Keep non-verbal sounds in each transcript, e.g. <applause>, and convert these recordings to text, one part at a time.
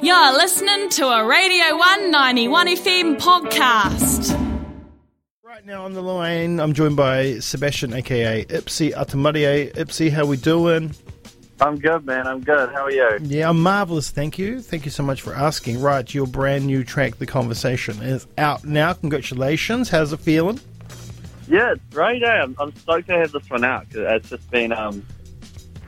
You're listening to a Radio 191 FM podcast. Right now on the line, I'm joined by Sebastian, aka Ipsy Atamarie. Ipsy, how we doing? I'm good, man. I'm good. How are you? Yeah, I'm marvelous. Thank you. Thank you so much for asking. Right, your brand new track, "The Conversation," is out now. Congratulations. How's it feeling? Yeah, it's great. Eh? I'm, I'm stoked to have this one out 'cause it's just been, um,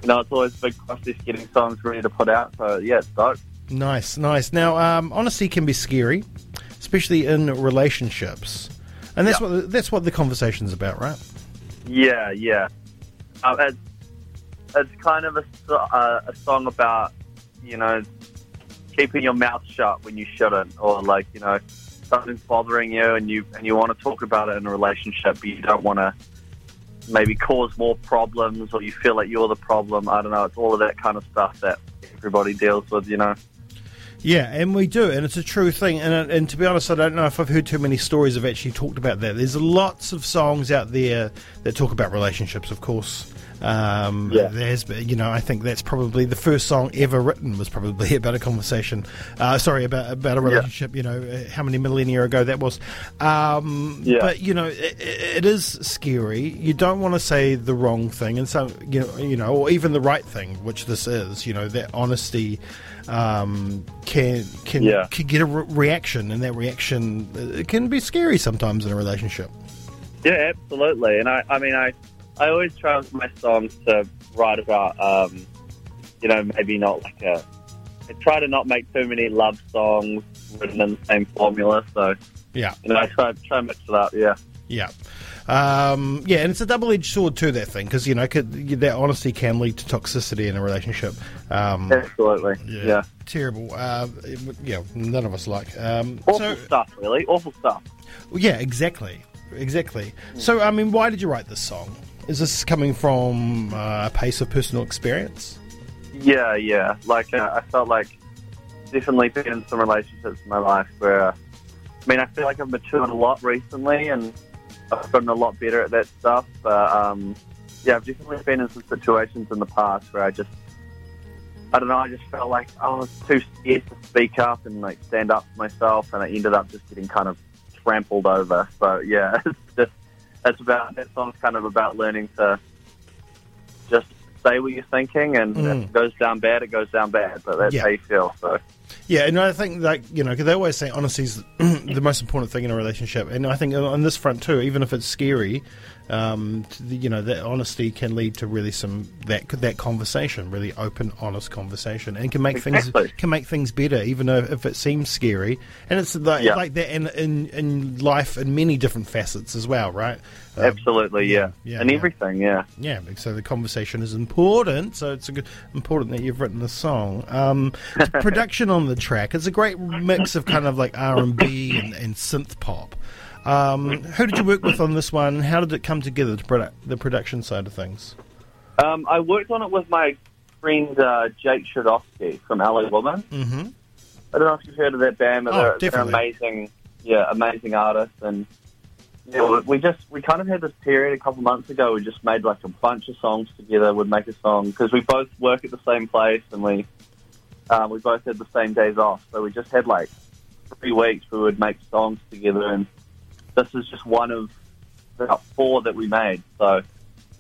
you know, it's always a big process getting songs ready to put out. So yeah, it's dope. Nice, nice. Now, um, honesty can be scary, especially in relationships, and that's Yeah. what that's what the conversation's about, right? Yeah, yeah. Um, it's it's kind of a, uh, a song about you know keeping your mouth shut when you shouldn't, or like you know something's bothering you and you and you want to talk about it in a relationship, but you don't want to maybe cause more problems, or you feel like you're the problem. I don't know. It's all of that kind of stuff that everybody deals with, you know. Yeah, and we do, and it's a true thing. And, uh, and to be honest, I don't know if I've heard too many stories have actually talked about that. There's lots of songs out there that talk about relationships, of course. Um, Yeah. There's, you know, I think that's probably the first song ever written was probably <laughs> about a conversation. Uh, sorry, about about a relationship. You know, uh, how many millennia ago that was. Um, Yeah. But you know, it, it is scary. You don't want to say the wrong thing, and so you know, you know, or even the right thing, which this is. You know, that honesty um, can can Yeah. can get a re- reaction, and that reaction uh, it can be scary sometimes in a relationship. Yeah, absolutely. And I, I mean, I, I always try with my songs to write about, um, you know, maybe not like a. I try to not make too many love songs written in the same formula. So, Yeah, you know, I try try mix it up. Yeah. yeah. Um, yeah, and it's a double-edged sword too. That thing, because you know, could, that honesty can lead to toxicity in a relationship. Um, Absolutely. Yeah. terrible. Uh, it yeah, none of us like. Um, Awful so, stuff, really. Awful stuff. yeah, exactly, exactly. So, I mean, why did you write this song? Is this coming from uh, a pace of personal experience? Yeah, yeah. Like uh, I felt like definitely been in some relationships in my life where, I mean, I feel like I've matured a lot recently and I've gotten a lot better at that stuff. But um, yeah, I've definitely been in some situations in the past where I just, I don't know, I just felt like I was too scared to speak up and like stand up for myself, and I ended up just getting kind of trampled over. So yeah, <laughs> it's just it's about that song's kind of about learning to just say what you're thinking, and if Mm. it goes down bad, it goes down bad. But that's Yeah. how you feel. So Yeah, and I think like you know, 'cause they always say honesty is <clears throat> the most important thing in a relationship, and I think on this front too, even if it's scary, um, the- you know, that honesty can lead to really some that that conversation, really open, honest conversation, and can make Exactly. things can make things better, even though if it seems scary, and it's like, Yeah. like that in, in in life in many different facets as well, right? Um, absolutely, yeah, yeah, and yeah. everything, yeah. yeah, so the conversation is important. So it's a good, important that you've written the song. Um, <laughs> production on the track is a great mix of kind of like R and B and synth pop. Um, who did you work with on this one? How did it come together? The, produ- the production side of things. Um, I worked on it with my friend uh, Jake Shadowski from LA Woman. Mm-hmm. I don't know if you've heard of that band, but Oh, they're, they're amazing. Yeah, amazing artists, and yeah, we- we just we kind of had this period a couple months ago. We just made like a bunch of songs together. We'd make a song because we both work at the same place, and we um, we both had the same days off. So we just had like three weeks. We would make songs together, and this is just one of about four that we made. So.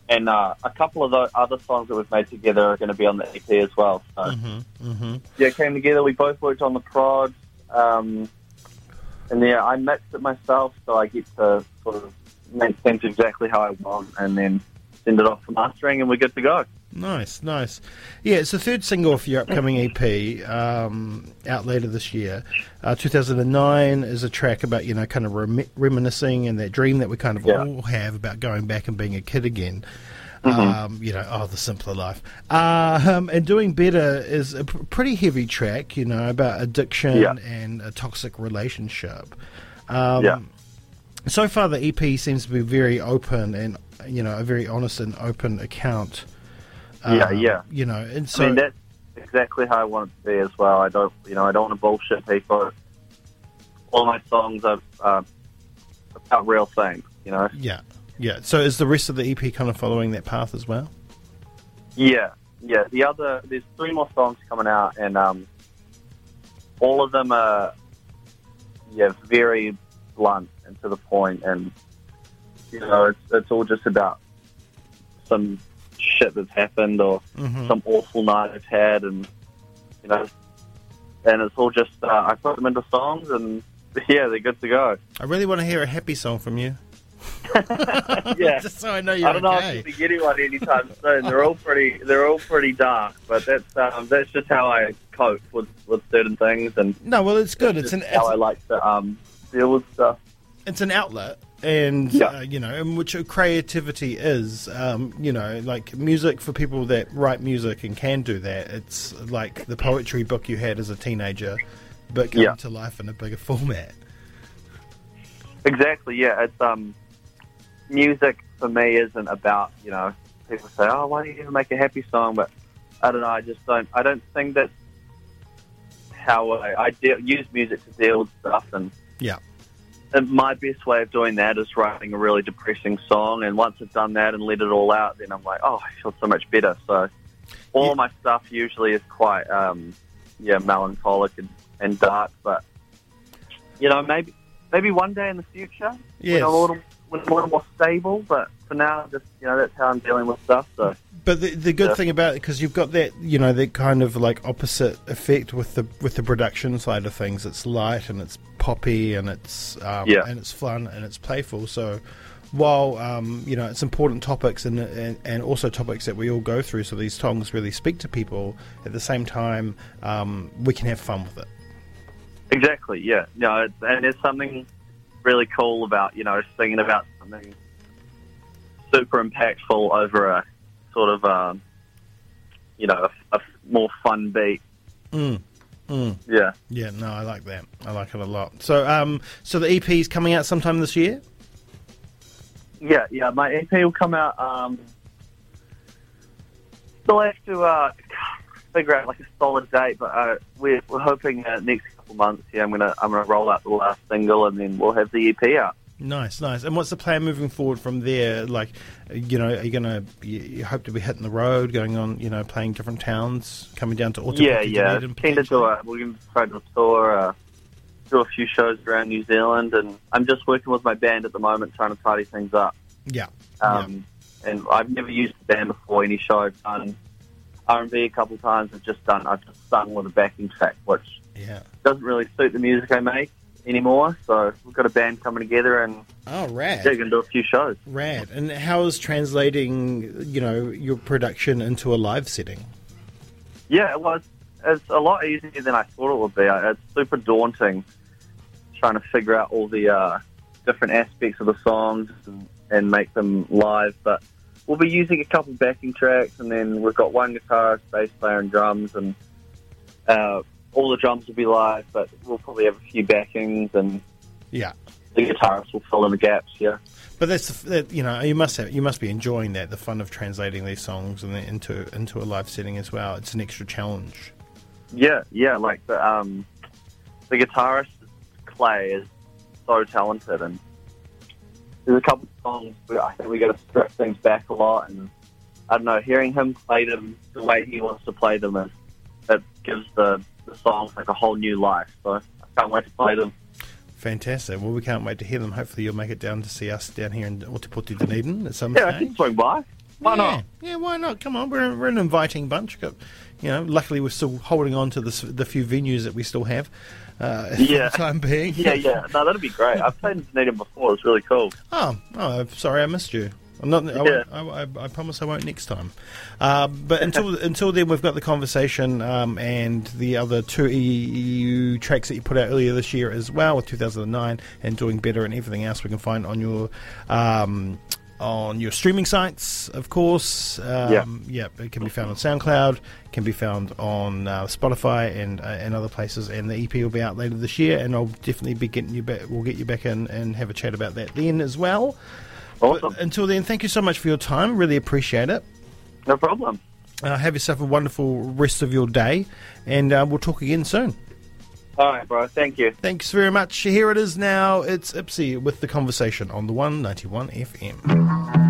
And uh, a couple of the other songs that we've made together are going to be on the EP as well. So Mm-hmm. Mm-hmm. yeah, it came together. We both worked on the prod, um, and yeah, I mixed it myself, so I get to sort of make sense exactly how I want, and then send it off for mastering, and we're good to go. Nice, nice. Yeah, it's the third single for your upcoming EP, um, out later this year. Uh, 2009 is a track about, you know, kind of rem- reminiscing and that dream that we kind of Yeah. all have about going back and being a kid again. Um, you know, oh, the simpler life. Um, and Doing Better is a pretty heavy track, you know, about addiction Yeah. and a toxic relationship. Um, Yeah. So far, the EP seems to be very open and, you know, a very honest and open account. Yeah, Um, yeah. You know, and so I mean, that's exactly how I want it to be as well. I don't, you know, I don't want to bullshit people. All my songs are uh, about real things, you know. yeah, yeah. So is the rest of the EP kind of following that path as well? Yeah, yeah. The other, there's three more songs coming out, and um, all of them are yeah very blunt and to the point, and you know it's it's all just about some shit that's happened or Mhm. some awful night I've had, and you know, and it's all just uh, I put them into songs, and <laughs> yeah, they're good to go. I really want to hear a happy song from you. <laughs> <laughs> Yeah. Just so I know you're I don't know okay. if you'll be getting one anytime soon. They're all pretty. They're all pretty dark, but that's um, that's just how I cope with, with certain things, and No, well, it's good. It's an how I like to um, deal with stuff. it's an outlet, and Yeah. uh, you know, which creativity is. Um, you know, like music for people that write music and can do that. It's like the poetry book you had as a teenager, but come Yeah. to life in a bigger <laughs> format. Exactly. Yeah. It's um, music for me isn't about you know people say, oh, why don't you make a happy song? But I don't know. I just don't. I don't think that's how I, I deal, use music to deal with stuff, and Yeah. And my best way of doing that is writing a really depressing song. And once I've done that and let it all out, then I'm like, oh, I feel so much better. So all Yeah. my stuff usually is quite, um, yeah, melancholic and, and dark. But you know, maybe maybe one day in the future, Yes. when I'm a little when a little more stable. But for now, just you know, that's how I'm dealing with stuff. So But the, the good Yeah. thing about it, because you've got that, you know, that kind of like opposite effect with the with the production side of things. It's light and it's poppy and it's um, Yeah. and it's fun and it's playful. So while um, you know it's important topics and, and and also topics that we all go through, so these songs really speak to people. At the same time, um, we can have fun with it. Exactly. Yeah. No, it's, and it's something really cool about you know singing about something super impactful over a sort of um, you know a, a more fun beat. Mm. Mm. Yeah. Yeah, no, I like that. I like it a lot. So, um, so the EP is coming out sometime this year. Yeah. Yeah. My EP will come out. Um, still have to uh, figure out like a solid date, but uh, we're, we're hoping uh, next couple months. Yeah, I'm gonna I'm gonna roll out the last single, and then we'll have the EP out. Nice, nice. And what's the plan moving forward from there? Like, you know, are you gonna you, you hope to be hitting the road, going on, you know, playing different towns, coming down to Ōtepoti, Yeah, yeah. Keen to do a, we're to try to tour, uh, do a few shows around New Zealand, and I'm just working with my band at the moment, trying to tidy things up. Yeah, Um, And I've never used the band before. Any show I've done R&B a couple of times. I've just done. I've just sung with a backing track, which yeah. doesn't really suit the music I make anymore. So we've got a band coming together, and Oh, rad, yeah, going to do a few shows. rad. And how is translating, you know, your production into a live setting? Yeah, well, it's, it's a lot easier than I thought it would be. It's super daunting trying to figure out all the uh, different aspects of the songs and, and make them live. But we'll be using a couple backing tracks, and then we've got one guitarist, bass player, and drums, and uh, all the drums will be live. But we'll probably have a few backings, and Yeah. the guitarist will fill in the gaps. Yeah. But that's that, you know you must have you must be enjoying that the fun of translating these songs and into into a live setting as well. It's an extra challenge. Yeah, yeah, like the um, the guitarist Clay is so talented, and there's a couple of songs where I think we got to strip things back a lot, and I don't know, hearing him play them the way he wants to play them, is, it gives the the songs like a whole new life. So I can't wait to play them. Fantastic. Well, we can't wait to hear them. Hopefully, you'll make it down to see us down here in Ōtepoti Dunedin at some Yeah, I stage. can swing by. Why yeah. not? Yeah, why not? Come on, we're, we're an inviting bunch. Got, you know, luckily we're still holding on to the, the few venues that we still have. Uh, Yeah. <laughs> For the time being. Yeah, yeah, no, that'd be great. I've played in Dunedin before. It's really cool. Oh, oh, I'm sorry, I missed you. I'm not. I, Yeah. I, I, I promise I won't next time. Uh, but until <laughs> until then, we've got the conversation um, and the other two EP tracks that you put out earlier this year as well, with 2009 and doing better and everything else we can find on your. Um, on your streaming sites, of course. Um, yeah. it can be found on SoundCloud, can be found on uh, Spotify and uh, and other places. And the EP will be out later this year, and I'll definitely be getting you back. We'll get you back in and have a chat about that then as well. Awesome. But until then, thank you so much for your time. Really appreciate it. No problem. Uh, have yourself a wonderful rest of your day, and uh, we'll talk again soon. All right, bro. Thank you. Thanks very much. Here it is now. It's Ipsy with the conversation on the 191 FM.